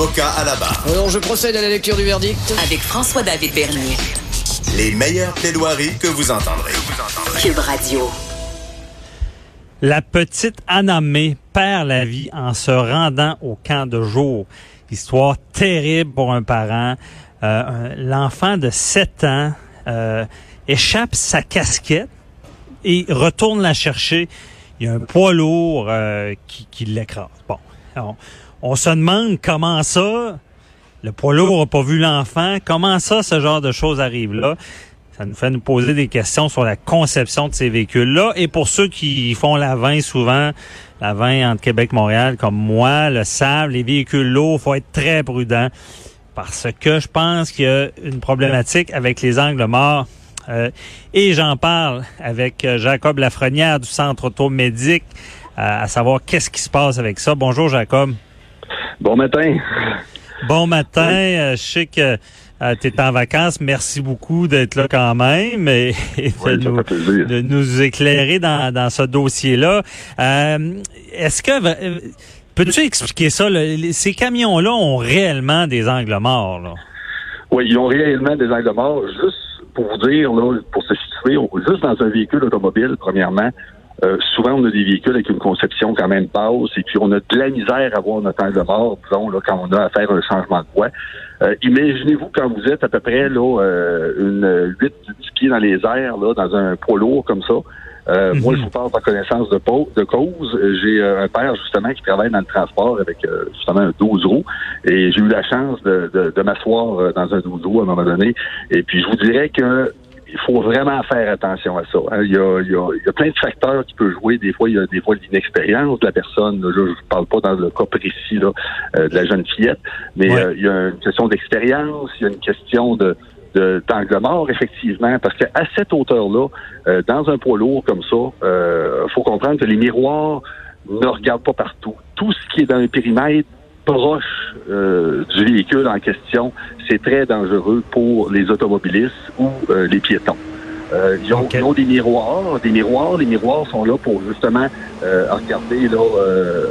Avocat à la barre. Alors, je procède à la lecture du verdict. Avec François-David Bernier. Les meilleures plaidoiries que vous entendrez. Cube Radio. La petite Anna May perd la vie en se rendant au camp de jour. Histoire terrible pour un parent. Euh, L'enfant de 7 ans euh, échappe sa casquette et retourne la chercher. Il y a un poids lourd euh, qui, qui l'écrase. Bon, on, on se demande comment ça, le poids lourd n'a pas vu l'enfant, comment ça, ce genre de choses arrive là. Ça nous fait nous poser des questions sur la conception de ces véhicules-là. Et pour ceux qui font la 20 souvent, la 20 entre Québec Montréal, comme moi, le savent, les véhicules lourds, faut être très prudent. Parce que je pense qu'il y a une problématique avec les angles morts. Euh, et j'en parle avec euh, Jacob Lafrenière du Centre Automédique, euh, à savoir qu'est-ce qui se passe avec ça. Bonjour Jacob. Bon matin. Bon matin. Euh, je sais que euh, tu es en vacances. Merci beaucoup d'être là quand même et, et de, Oui, nous, de éclairer dans, dans ce dossier-là. Euh, Est-ce que peux-tu expliquer ça? là? Ces camions-là ont réellement des angles morts. Là. Oui, ils ont réellement des angles morts. Juste pour vous dire, là, pour se situer, juste dans un véhicule automobile, premièrement, euh, souvent on a des véhicules avec une conception quand même basse et puis on a de la misère à voir notre angle mort, disons, là, quand on a à faire un changement de voie. Euh, Imaginez-vous quand vous êtes à peu près là, euh, une 8 10 pieds dans les airs, là, dans un poids lourd comme ça. Euh, Moi, je vous parle par connaissance de, de cause. Euh, J'ai euh, un père, justement, qui travaille dans le transport avec, euh, justement, un 12 roues. Et j'ai eu la chance de, de, de m'asseoir euh, dans un 12 roues à un moment donné. Et puis, je vous dirais que il faut vraiment faire attention à ça. hein. Il, y a, il, y a, il y a plein de facteurs qui peuvent jouer. Des fois, il y a des fois l'inexpérience de la personne. Là, je ne parle pas dans le cas précis là, euh, de la jeune fillette, mais Ouais. euh, il y a une question d'expérience, il y a une question de de- d'angle mort, effectivement, parce qu'à cette hauteur-là, euh, dans un poids lourd comme ça, euh, faut comprendre que les miroirs ne regardent pas partout. Tout ce qui est dans un périmètre proche euh, du véhicule en question, c'est très dangereux pour les automobilistes ou euh, les piétons. Euh, ils, ont, ils ont des miroirs, des miroirs. Les miroirs sont là pour justement euh, regarder là euh,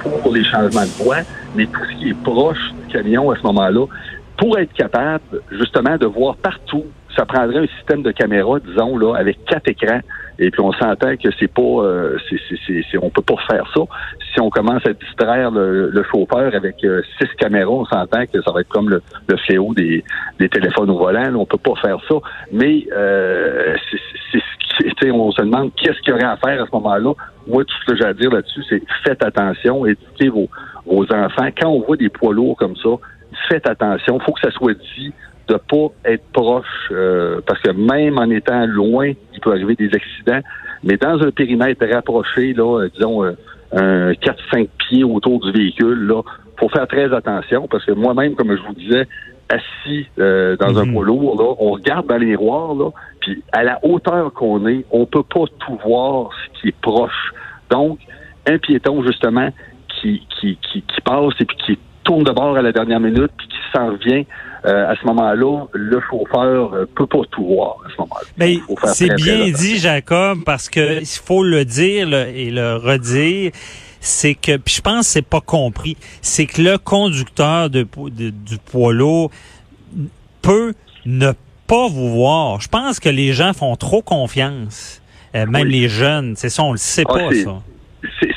pour les changements de voie, mais tout ce qui est proche du camion à ce moment-là, pour être capable justement de voir partout, ça prendrait un système de caméra, disons là, avec quatre écrans. Et puis on s'entend que c'est pas, euh, c'est, c'est, c'est, on peut pas faire ça. Si on commence à distraire le, le chauffeur avec euh, six caméras, on s'entend que ça va être comme le, le fléau des, des téléphones au volant. Là, on peut pas faire ça. Mais euh, c'est, c'est, on se demande qu'est-ce qu'il y aurait à faire à ce moment-là. Moi, tout ce que j'ai à dire là-dessus, c'est faites attention, éduquez vos, vos enfants. Quand on voit des poids lourds comme ça, faites attention. Il faut que ça soit dit de pas être proche, euh, parce que même en étant loin, peut arriver des accidents. Mais dans un périmètre rapproché, là, euh, disons euh, un 4-5 pieds autour du véhicule, là, faut faire très attention, parce que moi-même, comme je vous disais, assis euh, dans un Mhm. poids lourd, là, on regarde dans les miroirs, là, puis à la hauteur qu'on est, on peut pas tout voir ce qui est proche. Donc, un piéton, justement, qui, qui, qui, qui passe et puis qui tourne de bord à la dernière minute, puis qui s'en revient, euh, à ce moment-là, le chauffeur euh, peut pas tout voir à ce moment-là. Mais c'est bien dit, Jacob, parce que il faut le dire le- et le redire. C'est que, puis je pense que c'est pas compris, c'est que le conducteur de, de- du poids lourd peut ne pas vous voir. Je pense que les gens font trop confiance, Euh, même Oui. les jeunes. C'est ça, on le sait Ah, pas ça.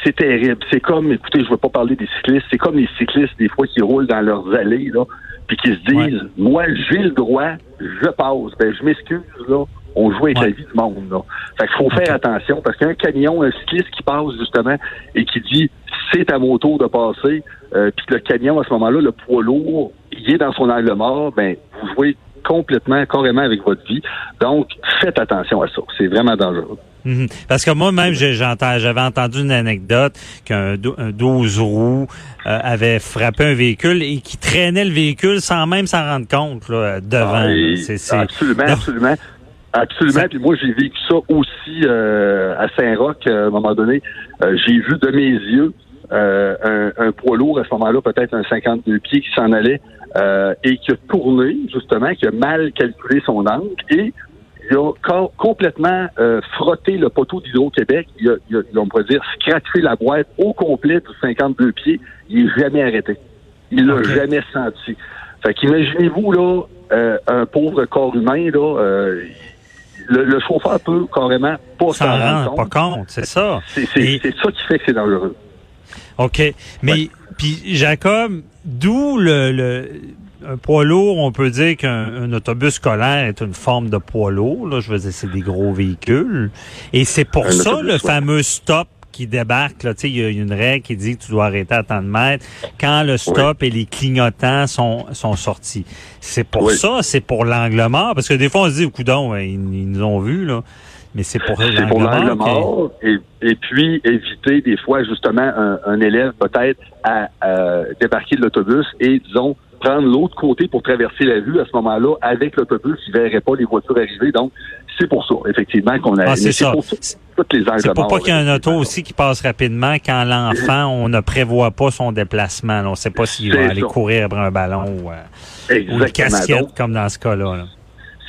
C'est terrible. C'est comme, écoutez, je veux pas parler des cyclistes, c'est comme les cyclistes, des fois, qui roulent dans leurs allées, là, puis qui se disent, moi, j'ai le droit, je passe. Ben, je m'excuse, là. On joue avec Ouais. la vie du monde, là. Fait qu'il faut faire attention, parce qu'un camion, un cycliste qui passe, justement, et qui dit, c'est à mon tour de passer, euh, puis que le camion, à ce moment-là, le poids lourd, il est dans son angle mort, ben, vous jouez complètement, carrément avec votre vie. Donc, faites attention à ça. C'est vraiment dangereux. Mhm. Parce que moi-même, j'avais entendu une anecdote qu'un dou- un 12 roues euh, avait frappé un véhicule et qui traînait le véhicule sans même s'en rendre compte là, devant. Ah, Absolument, Non. absolument. Absolument. Puis moi, j'ai vécu ça aussi euh, à Saint-Roch euh, à un moment donné. J'ai vu de mes yeux euh, un, un poids lourd à ce moment-là, peut-être un 52 pieds qui s'en allait euh, et qui a tourné, justement, qui a mal calculé son angle et il a co- complètement euh, frotté le poteau d'Hydro-Québec. Il a, il a- on pourrait dire, scratché la boîte au complet de 52 pieds. Il n'est jamais arrêté. Il l'a jamais senti. Fait qu'imaginez-vous, là, euh, un pauvre corps humain, là, euh, le, le chauffeur peut carrément pas s'en s'en rend rendre pas compte. compte, c'est ça. C'est c'est- Et- c'est ça qui fait que c'est dangereux. OK. Mais, puis Jacob, d'où le, le un poids lourd, on peut dire qu'un un autobus scolaire est une forme de poids lourd. Là, je veux dire, c'est des gros véhicules. Et c'est pour Un ça autobus, le ouais. fameux stop qui débarque. Là, Tu sais, il y a une règle qui dit que tu dois arrêter à tant de mètres quand le stop et les clignotants sont, sont sortis. C'est pour Oui. ça, c'est pour l'angle mort? Parce que des fois, on se dit, coudon, ils, ils nous ont vus, là. Mais c'est pour C'est pour l'angle l'angle mort. et, et puis éviter des fois justement un, un élève peut-être à, à débarquer de l'autobus et disons prendre l'autre côté pour traverser la rue à ce moment-là avec l'autobus, il ne verrait pas les voitures arriver. Donc c'est pour ça effectivement qu'on a Ah, c'est ça. pour toutes les angles C'est pour pas qu'il y ait un auto aussi qui passe rapidement quand l'enfant, on ne prévoit pas son déplacement. là. On ne sait pas s'il va aller courir après un ballon ou, euh, ou une casquette, Donc, comme dans ce cas-là. là.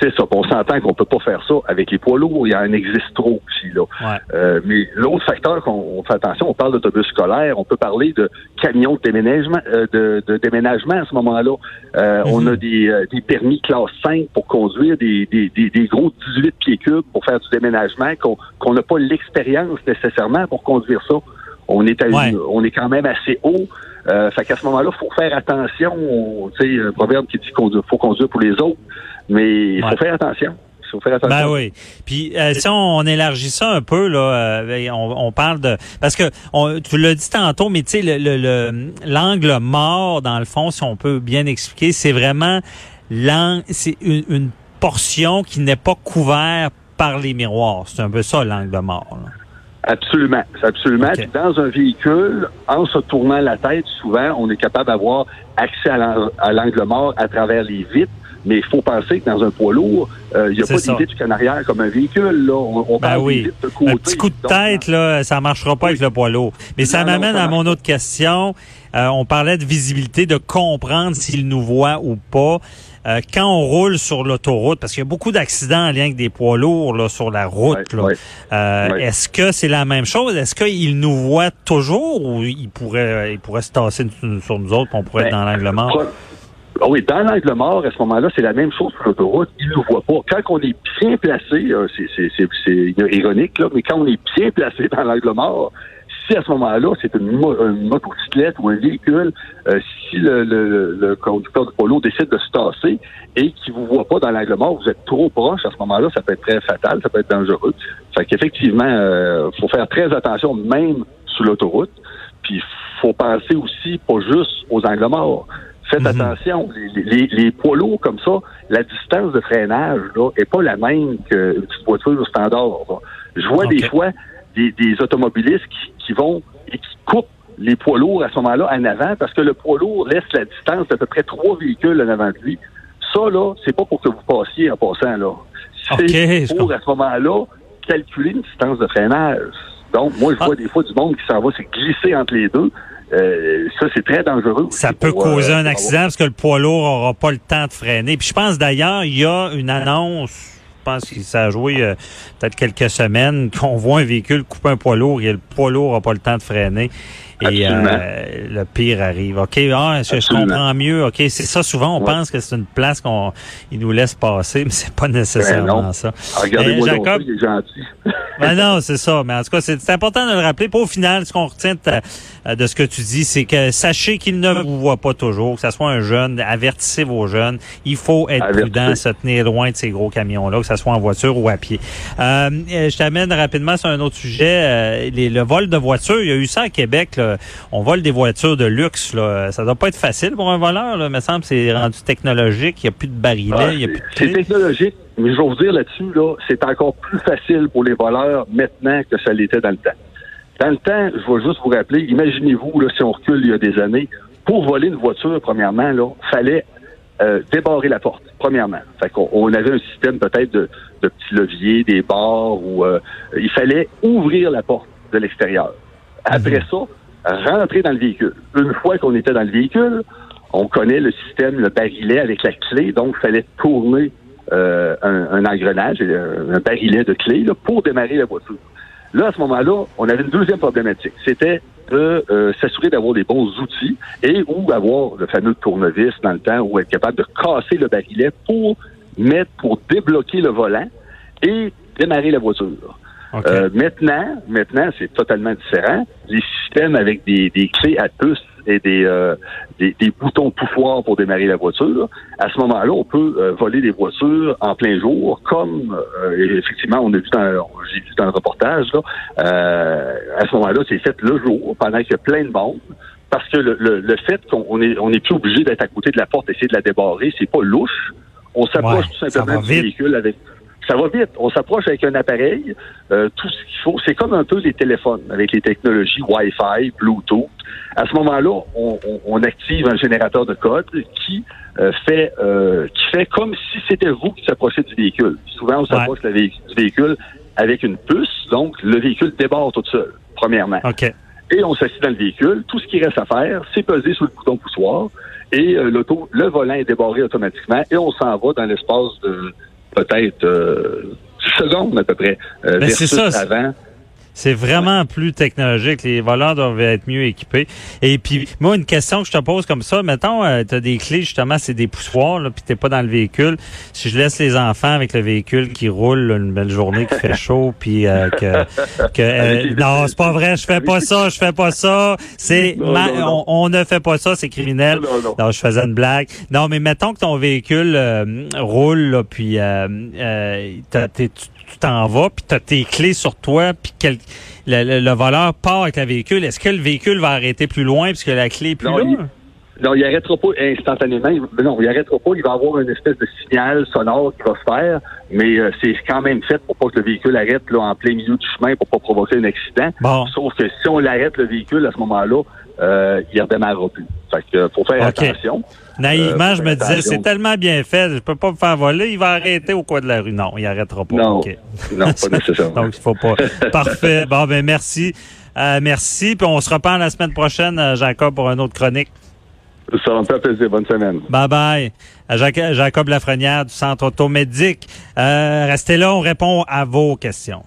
C'est ça. On s'entend qu'on peut pas faire ça avec les poids lourds. Il y en existe trop aussi là. Ouais. Euh, mais l'autre facteur qu'on on fait attention, on parle d'autobus scolaire, on peut parler de camions de déménagement, euh, de, de déménagement à ce moment-là. Euh, On a des, euh, des permis classe 5 pour conduire des, des, des, des gros 18 pieds cubes pour faire du déménagement, qu'on qu'on n'a pas l'expérience nécessairement pour conduire ça. On est à une- Ouais. on est quand même assez haut. Euh, fait qu'à ce moment-là, faut faire attention. Tu sais, un proverbe qui dit qu'il faut conduire pour les autres, mais il faut Ouais. faire attention. Il faut faire attention. Ben oui. Puis euh, si on, on élargit ça un peu là, euh, on, on parle de parce que on, tu l'as dit tantôt, mais tu sais le le- le- l'angle mort dans le fond, si on peut bien expliquer, c'est vraiment c'est une, une portion qui n'est pas couverte par les miroirs. C'est un peu ça l'angle mort. là. Absolument, absolument. Puis dans un véhicule, en se tournant la tête, souvent, on est capable d'avoir accès à l'angle mort à travers les vitres. Mais il faut penser que dans un poids lourd, euh, il n'y a pas vitres en arrière comme un véhicule. Là. On, on Ben parle oui. de côté. Un petit coup de Donc, tête, là, ça marchera pas avec le poids lourd. Mais ça Non, m'amène à mon autre question. Euh, on parlait de visibilité, de comprendre s'il nous voit ou pas. Euh, quand on roule sur l'autoroute, parce qu'il y a beaucoup d'accidents en lien avec des poids lourds là, sur la route. Ouais, là. Euh. Est-ce que c'est la même chose? Est-ce qu'il nous voit toujours ou il pourrait, il pourrait se tasser sur sur nous autres et on pourrait être Ben, dans l'angle mort? Ah oui, dans l'angle mort, à ce moment-là, c'est la même chose sur l'autoroute. Ils ne nous voient pas. Quand on est bien placé, c'est- ironique, là, mais quand on est bien placé dans l'angle mort, si à ce moment-là, c'est une, mo- une motocyclette ou un véhicule, euh, si le conducteur de polo décide de se tasser et qu'il vous voit pas dans l'angle mort, vous êtes trop proche, à ce moment-là, ça peut être très fatal, ça peut être dangereux. Fait qu'effectivement, euh, faut faire très attention, même sur l'autoroute. Puis, faut penser aussi pas juste aux angles morts. Faites Mhm. attention, les, les- les poids lourds comme ça, la distance de freinage là, est pas la même qu'une petite voiture standard. là. Je vois des fois des, des automobilistes qui, qui vont et qui coupent les poids lourds à ce moment-là en avant parce que le poids lourd laisse la distance d'à peu près trois véhicules en avant de lui. Ça, là, c'est pas pour que vous passiez en passant, là. C'est pour, à ce moment-là, calculer une distance de freinage. Donc, moi, je Ah. vois des fois du monde qui s'en va se glisser entre les deux. Euh, ça, c'est très dangereux. Ça peut pour, causer euh, un accident parce que le poids lourd aura pas le temps de freiner. Puis je pense d'ailleurs, il y a une annonce, je pense que ça a joué euh, peut-être quelques semaines, qu'on voit un véhicule couper un poids lourd et le poids lourd n'a pas le temps de freiner. Et euh, le pire arrive. OK, ah, je, comprends mieux. OK, c'est ça. Souvent, on Ouais. pense que c'est une place qu'on il nous laisse passer, mais c'est pas nécessairement Ben ça. Ah, Regardez-moi Eh, Jacob- ça, il est gentil. Ben non, c'est ça. Mais en tout cas, c'est important de le rappeler. Puis au final, ce qu'on retient de, euh, de ce que tu dis, c'est que sachez qu'il ne vous voit pas toujours, que ce soit un jeune, avertissez vos jeunes. Il faut être Avertissez. prudent, se tenir loin de ces gros camions-là, que ce soit en voiture ou à pied. Euh, euh, je t'amène rapidement sur un autre sujet. euh, les- le vol de voiture, il y a eu ça à Québec là, là, on vole des voitures de luxe. Là. Ça doit pas être facile pour un voleur. Là. Il me semble que c'est rendu technologique. Il n'y a plus de barillet, Ah, il n'y a plus de c'est technologique, mais je vais vous dire là-dessus, là, c'est encore plus facile pour les voleurs maintenant que ça l'était dans le temps. Dans le temps, je vais juste vous rappeler, imaginez-vous, là, si on recule il y a des années, pour voler une voiture, premièrement, là, fallait euh, débarrer la porte, premièrement. Fait qu'on on avait un système peut-être de, de petits leviers, des barres, ou euh, il fallait ouvrir la porte de l'extérieur. Après ça, rentrer dans le véhicule. Une fois qu'on était dans le véhicule, on connaît le système, le barillet avec la clé, donc il fallait tourner euh, un, un engrenage, euh, un barillet de clé là, pour démarrer la voiture. Là, à ce moment-là, on avait une deuxième problématique. C'était de euh, s'assurer d'avoir des bons outils et ou avoir le fameux tournevis dans le temps ou être capable de casser le barillet pour mettre, pour débloquer le volant et démarrer la voiture. Euh, maintenant, maintenant, c'est totalement différent. Les systèmes avec des, des clés à puce et des, euh, des, des boutons pouffoirs pour démarrer la voiture, à ce moment-là, on peut euh, voler des voitures en plein jour, comme euh, effectivement, on a vu dans j'ai vu dans le reportage, là, euh, à ce moment-là, c'est fait le jour, pendant qu'il y a plein de monde. Parce que le, le, le fait qu'on on est, on est plus obligé d'être à côté de la porte, essayer de la débarrer, c'est pas louche. On s'approche Ouais, tout simplement du véhicule avec ça va vite. On s'approche avec un appareil, euh, tout ce qu'il faut. C'est comme un peu les téléphones avec les technologies Wi-Fi, Bluetooth. À ce moment-là, on, on- on active un générateur de code qui euh, fait euh, qui fait comme si c'était vous qui s'approchez du véhicule. Souvent, on s'approche vé- du véhicule avec une puce, donc le véhicule débarre tout seul, premièrement. OK. Et on s'assied dans le véhicule. Tout ce qui reste à faire, c'est peser sur le bouton poussoir et euh, l'auto, le volant est débarré automatiquement et on s'en va dans l'espace de peut-être euh, 10 secondes à peu près euh, Ben, c'est versus ça, avant. C'est vraiment plus technologique. Les voleurs doivent être mieux équipés. Et puis, moi, une question que je te pose comme ça, mettons, tu as des clés, justement, c'est des poussoirs, là, puis t'es pas dans le véhicule. Si je laisse les enfants avec le véhicule qui roule là, une belle journée, qui fait chaud, puis euh, que... que euh, non, c'est pas vrai, je fais pas ça, je fais pas ça. C'est Non, non, non. On, on ne fait pas ça, c'est criminel. Non, non. Non, je faisais une blague. Non, mais mettons que ton véhicule euh, roule, là, puis euh, euh, t'as- t'es- tu t'en vas, puis tu as tes clés sur toi, puis quel- le, le- le voleur part avec le véhicule. Est-ce que le véhicule va arrêter plus loin puisque la clé est plus Non, il- Non, il arrêtera pas instantanément. Il- non, il arrêtera pas. Il va avoir une espèce de signal sonore qui va se faire, mais euh, c'est quand même fait pour pas que le véhicule arrête là, en plein milieu du chemin pour pas provoquer un accident. Bon. Sauf que si on l'arrête le véhicule à ce moment-là, euh, il redémarrera plus. Fait que faut faire attention. Naïvement, Euh, je me disais, c'est tellement bien fait, je peux pas me faire voler, il va arrêter au coin de la rue. Non, il arrêtera pas. Non, non, pas nécessairement. Donc, il faut pas. Parfait. Bon, ben merci. Euh, merci. Puis on se reparle la semaine prochaine, euh, Jacob, pour une autre chronique. Ça va me faire plaisir. Bonne semaine. Bye bye. Euh, Jac- Jacob Lafrenière du Centre Automédic. Euh, restez là, on répond à vos questions.